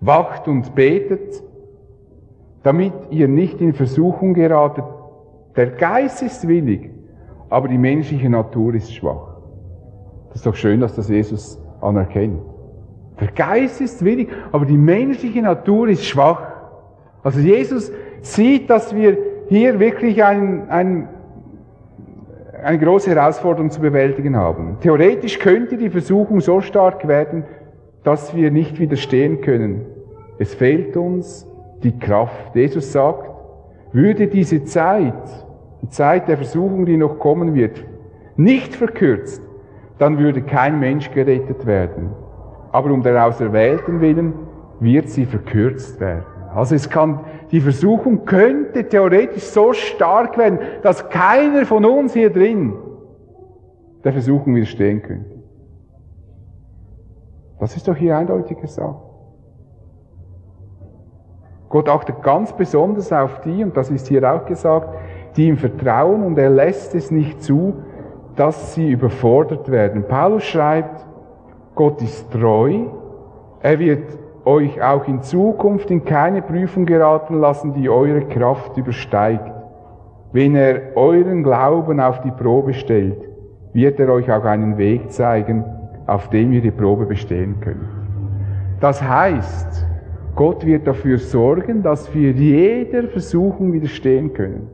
wacht und betet, damit ihr nicht in Versuchung geratet. Der Geist ist willig, aber die menschliche Natur ist schwach. Das ist doch schön, dass das Jesus anerkennt. Der Geist ist willig, aber die menschliche Natur ist schwach. Also Jesus sieht, dass wir hier wirklich ein, ein, eine große Herausforderung zu bewältigen haben. Theoretisch könnte die Versuchung so stark werden, dass wir nicht widerstehen können. Es fehlt uns die Kraft. Jesus sagt, würde diese Zeit, die Zeit der Versuchung, die noch kommen wird, nicht verkürzt, dann würde kein Mensch gerettet werden. Aber um der Auserwählten willen wird sie verkürzt werden. Also es kann, die Versuchung könnte theoretisch so stark werden, dass keiner von uns hier drin der Versuchung widerstehen könnte. Das ist doch hier eindeutig gesagt. Gott achtet ganz besonders auf die, und das ist hier auch gesagt, die ihm vertrauen und er lässt es nicht zu, dass sie überfordert werden. Paulus schreibt, Gott ist treu, er wird euch auch in Zukunft in keine Prüfung geraten lassen, die eure Kraft übersteigt. Wenn er euren Glauben auf die Probe stellt, wird er euch auch einen Weg zeigen, auf dem ihr die Probe bestehen könnt. Das heißt, Gott wird dafür sorgen, dass wir jeder Versuchung widerstehen können.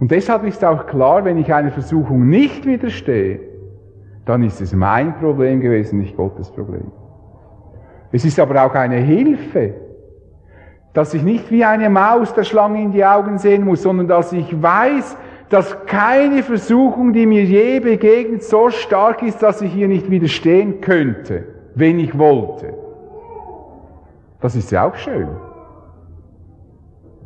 Und deshalb ist auch klar, wenn ich einer Versuchung nicht widerstehe, dann ist es mein Problem gewesen, nicht Gottes Problem. Es ist aber auch eine Hilfe, dass ich nicht wie eine Maus der Schlange in die Augen sehen muss, sondern dass ich weiß, dass keine Versuchung, die mir je begegnet, so stark ist, dass ich hier nicht widerstehen könnte, wenn ich wollte. Das ist ja auch schön.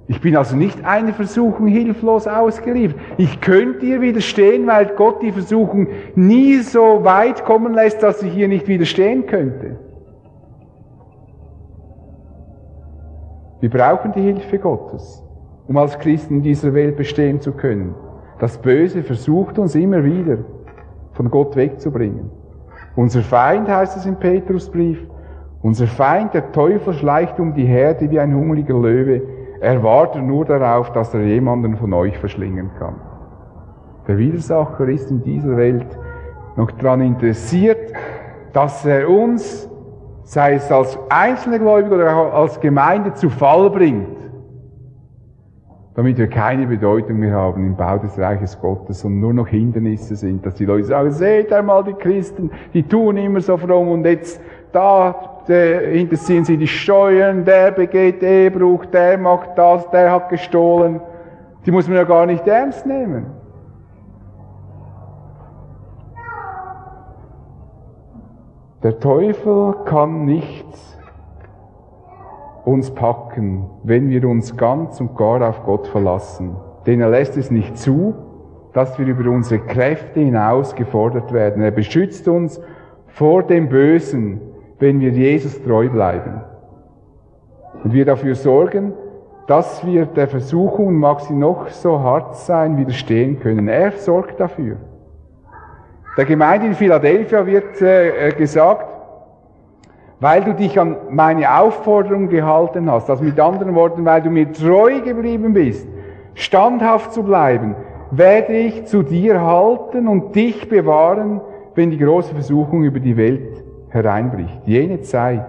Ich bin also nicht einer Versuchung hilflos ausgeliefert. Ich könnte ihr widerstehen, weil Gott die Versuchung nie so weit kommen lässt, dass ich hier nicht widerstehen könnte. Wir brauchen die Hilfe Gottes, um als Christen in dieser Welt bestehen zu können. Das Böse versucht uns immer wieder von Gott wegzubringen. Unser Feind heißt es im Petrusbrief, unser Feind, der Teufel, schleicht um die Herde wie ein hungriger Löwe. Er wartet nur darauf, dass er jemanden von euch verschlingen kann. Der Widersacher ist in dieser Welt noch daran interessiert, dass er uns, sei es als einzelne Gläubige oder auch als Gemeinde, zu Fall bringt damit wir keine Bedeutung mehr haben im Bau des Reiches Gottes und nur noch Hindernisse sind, dass die Leute sagen, seht einmal die Christen, die tun immer so fromm und jetzt da hinterziehen sie die Steuern, der begeht Ehebruch, der macht das, der hat gestohlen. Die muss man ja gar nicht ernst nehmen. Der Teufel kann nichts uns packen, wenn wir uns ganz und gar auf Gott verlassen. Denn er lässt es nicht zu, dass wir über unsere Kräfte hinaus gefordert werden. Er beschützt uns vor dem Bösen, wenn wir Jesus treu bleiben. Und wir dafür sorgen, dass wir der Versuchung, mag sie noch so hart sein, widerstehen können. Er sorgt dafür. Der Gemeinde in Philadelphia wird äh, gesagt, weil du dich an meine Aufforderung gehalten hast. Also mit anderen Worten, weil du mir treu geblieben bist, standhaft zu bleiben, werde ich zu dir halten und dich bewahren, wenn die große Versuchung über die Welt hereinbricht. Jene Zeit,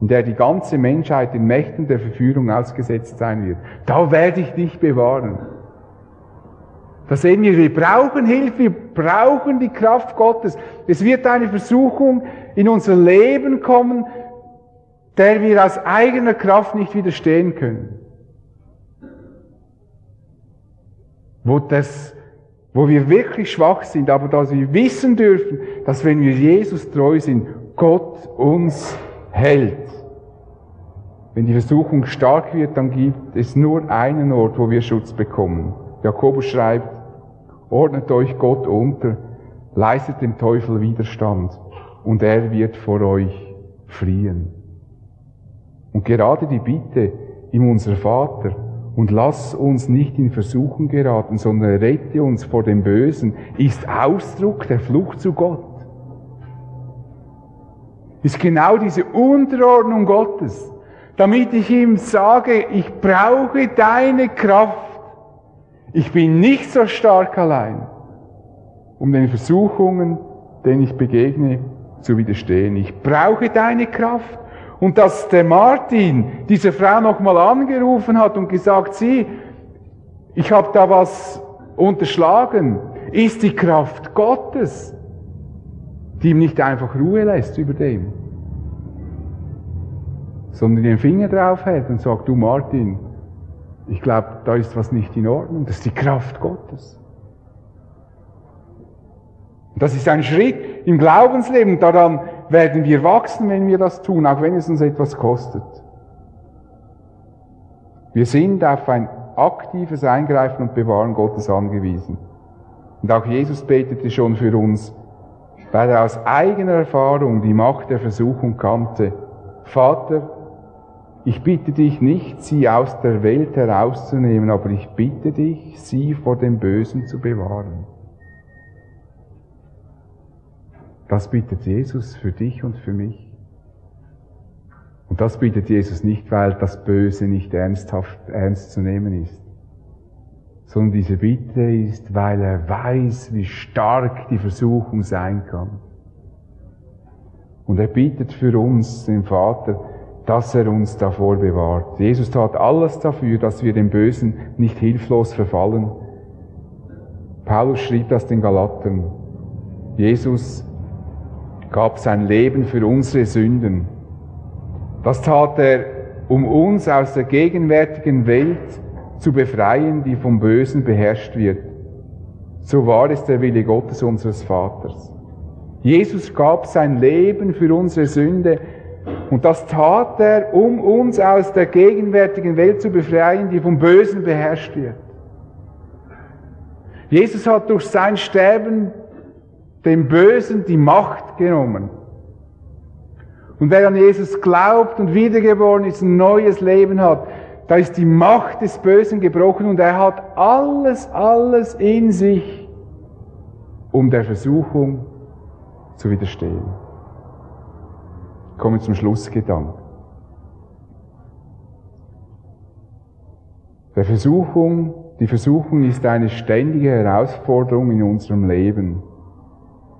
in der die ganze Menschheit den Mächten der Verführung ausgesetzt sein wird. Da werde ich dich bewahren. Da sehen wir, wir brauchen Hilfe, wir brauchen die Kraft Gottes. Es wird eine Versuchung in unser Leben kommen, der wir aus eigener Kraft nicht widerstehen können. Wo, das, wo wir wirklich schwach sind, aber dass wir wissen dürfen, dass wenn wir Jesus treu sind, Gott uns hält. Wenn die Versuchung stark wird, dann gibt es nur einen Ort, wo wir Schutz bekommen. Jakobus schreibt, Ordnet euch Gott unter, leistet dem Teufel Widerstand und er wird vor euch fliehen. Und gerade die Bitte ihm unser Vater und lass uns nicht in Versuchen geraten, sondern rette uns vor dem Bösen, ist Ausdruck der Flucht zu Gott. Ist genau diese Unterordnung Gottes, damit ich ihm sage, ich brauche deine Kraft ich bin nicht so stark allein, um den Versuchungen, denen ich begegne, zu widerstehen. Ich brauche deine Kraft. Und dass der Martin diese Frau nochmal angerufen hat und gesagt, sie, ich habe da was unterschlagen, ist die Kraft Gottes, die ihm nicht einfach Ruhe lässt über dem, sondern den Finger drauf hält und sagt, du Martin, ich glaube, da ist was nicht in Ordnung. Das ist die Kraft Gottes. Das ist ein Schritt im Glaubensleben. Daran werden wir wachsen, wenn wir das tun, auch wenn es uns etwas kostet. Wir sind auf ein aktives Eingreifen und Bewahren Gottes angewiesen. Und auch Jesus betete schon für uns, weil er aus eigener Erfahrung die Macht der Versuchung kannte. Vater, ich bitte dich nicht, sie aus der Welt herauszunehmen, aber ich bitte dich, sie vor dem Bösen zu bewahren. Das bittet Jesus für dich und für mich. Und das bittet Jesus nicht, weil das Böse nicht ernsthaft ernst zu nehmen ist, sondern diese Bitte ist, weil er weiß, wie stark die Versuchung sein kann. Und er bittet für uns, den Vater, dass er uns davor bewahrt. Jesus tat alles dafür, dass wir dem Bösen nicht hilflos verfallen. Paulus schrieb das den Galatern. Jesus gab sein Leben für unsere Sünden. Das tat er, um uns aus der gegenwärtigen Welt zu befreien, die vom Bösen beherrscht wird. So war es der Wille Gottes unseres Vaters. Jesus gab sein Leben für unsere Sünde und das tat er, um uns aus der gegenwärtigen Welt zu befreien, die vom Bösen beherrscht wird. Jesus hat durch sein Sterben dem Bösen die Macht genommen. Und wer an Jesus glaubt und wiedergeboren ist, ein neues Leben hat, da ist die Macht des Bösen gebrochen und er hat alles, alles in sich, um der Versuchung zu widerstehen. Kommen zum Schlussgedanken. Der Versuchung, die Versuchung ist eine ständige Herausforderung in unserem Leben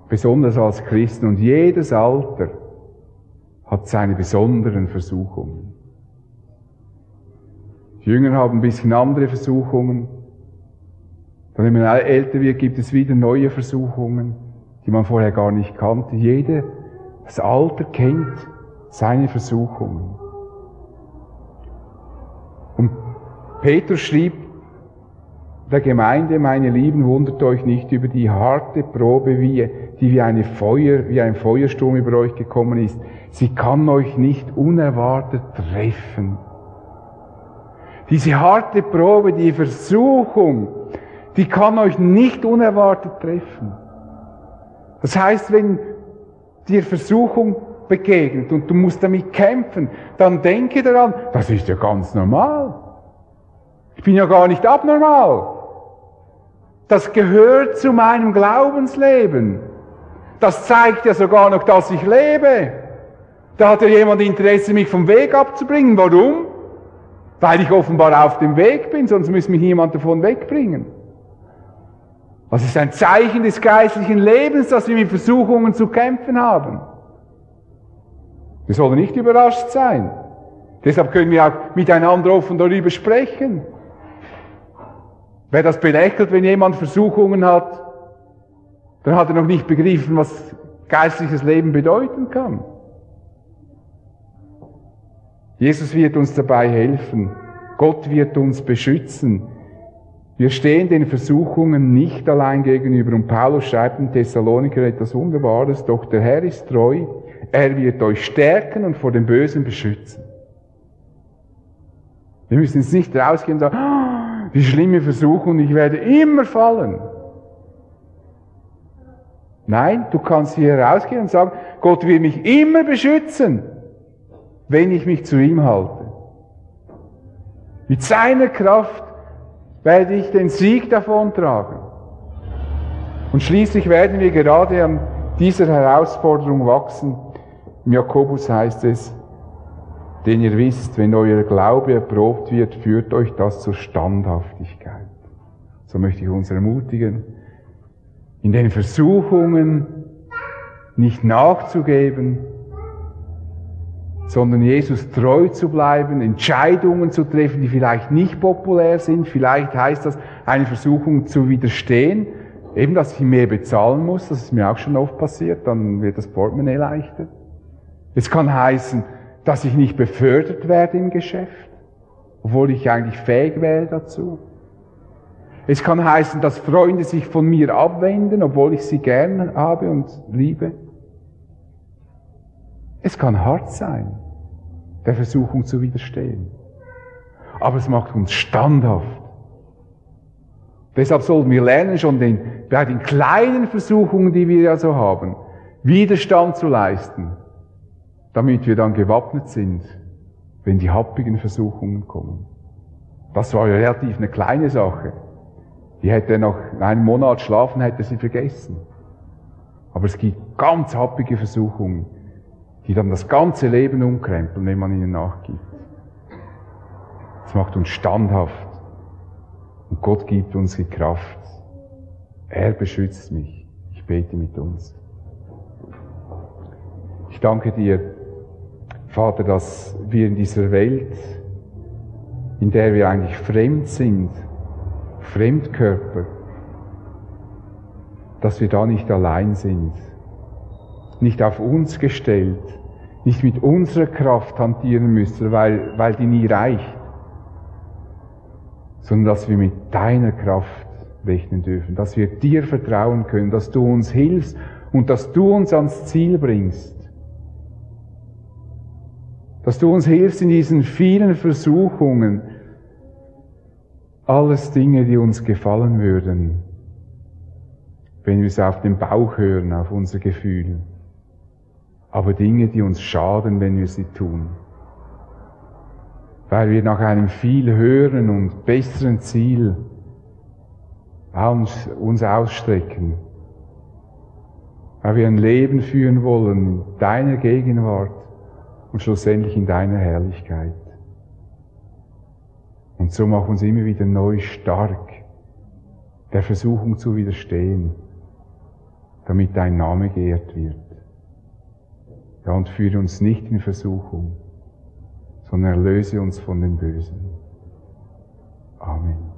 besonders als Christen. Und jedes Alter hat seine besonderen Versuchungen. Die Jünger haben ein bisschen andere Versuchungen. Dann, wenn man älter wird, gibt es wieder neue Versuchungen, die man vorher gar nicht kannte. Jede, das Alter kennt seine Versuchungen. Und Petrus schrieb der Gemeinde, meine Lieben, wundert euch nicht über die harte Probe, wie, die wie, eine Feuer, wie ein Feuersturm über euch gekommen ist. Sie kann euch nicht unerwartet treffen. Diese harte Probe, die Versuchung, die kann euch nicht unerwartet treffen. Das heißt, wenn dir Versuchung begegnet und du musst damit kämpfen, dann denke daran, das ist ja ganz normal. Ich bin ja gar nicht abnormal. Das gehört zu meinem Glaubensleben. Das zeigt ja sogar noch, dass ich lebe. Da hat ja jemand Interesse, mich vom Weg abzubringen. Warum? Weil ich offenbar auf dem Weg bin, sonst müsste mich niemand davon wegbringen. Das ist ein Zeichen des geistlichen Lebens, dass wir mit Versuchungen zu kämpfen haben. Wir sollen nicht überrascht sein. Deshalb können wir auch miteinander offen darüber sprechen. Wer das belächelt, wenn jemand Versuchungen hat, dann hat er noch nicht begriffen, was geistliches Leben bedeuten kann. Jesus wird uns dabei helfen. Gott wird uns beschützen. Wir stehen den Versuchungen nicht allein gegenüber. Und Paulus schreibt in Thessaloniker etwas Wunderbares. Doch der Herr ist treu. Er wird euch stärken und vor dem Bösen beschützen. Wir müssen jetzt nicht rausgehen und sagen, die schlimme Versuchung, ich werde immer fallen. Nein, du kannst hier rausgehen und sagen, Gott will mich immer beschützen, wenn ich mich zu ihm halte. Mit seiner Kraft werde ich den Sieg davontragen. Und schließlich werden wir gerade an dieser Herausforderung wachsen. Im Jakobus heißt es, denn ihr wisst, wenn euer Glaube erprobt wird, führt euch das zur Standhaftigkeit. So möchte ich uns ermutigen, in den Versuchungen nicht nachzugeben, sondern Jesus treu zu bleiben, Entscheidungen zu treffen, die vielleicht nicht populär sind. Vielleicht heißt das, eine Versuchung zu widerstehen, eben, dass ich mehr bezahlen muss. Das ist mir auch schon oft passiert. Dann wird das Portemonnaie leichter. Es kann heißen, dass ich nicht befördert werde im Geschäft, obwohl ich eigentlich fähig wäre dazu. Es kann heißen, dass Freunde sich von mir abwenden, obwohl ich sie gern habe und liebe. Es kann hart sein, der Versuchung zu widerstehen. Aber es macht uns standhaft. Deshalb sollten wir lernen, schon den, bei den kleinen Versuchungen, die wir ja so haben, Widerstand zu leisten damit wir dann gewappnet sind, wenn die happigen Versuchungen kommen. Das war ja relativ eine kleine Sache. Die hätte nach einem Monat schlafen, hätte sie vergessen. Aber es gibt ganz happige Versuchungen, die dann das ganze Leben umkrempeln, wenn man ihnen nachgibt. Das macht uns standhaft. Und Gott gibt uns die Kraft. Er beschützt mich. Ich bete mit uns. Ich danke dir, Vater, dass wir in dieser Welt, in der wir eigentlich fremd sind, Fremdkörper, dass wir da nicht allein sind. Nicht auf uns gestellt, nicht mit unserer Kraft hantieren müssen, weil, weil die nie reicht, sondern dass wir mit deiner Kraft rechnen dürfen, dass wir dir vertrauen können, dass du uns hilfst und dass du uns ans Ziel bringst. Dass du uns hilfst in diesen vielen Versuchungen, alles Dinge, die uns gefallen würden, wenn wir es auf den Bauch hören, auf unser Gefühl, aber Dinge, die uns schaden, wenn wir sie tun. Weil wir nach einem viel höheren und besseren Ziel uns ausstrecken. Weil wir ein Leben führen wollen in deiner Gegenwart und schlussendlich in deiner Herrlichkeit. Und so mach uns immer wieder neu stark, der Versuchung zu widerstehen, damit dein Name geehrt wird. Ja, und führe uns nicht in Versuchung, sondern erlöse uns von dem Bösen. Amen.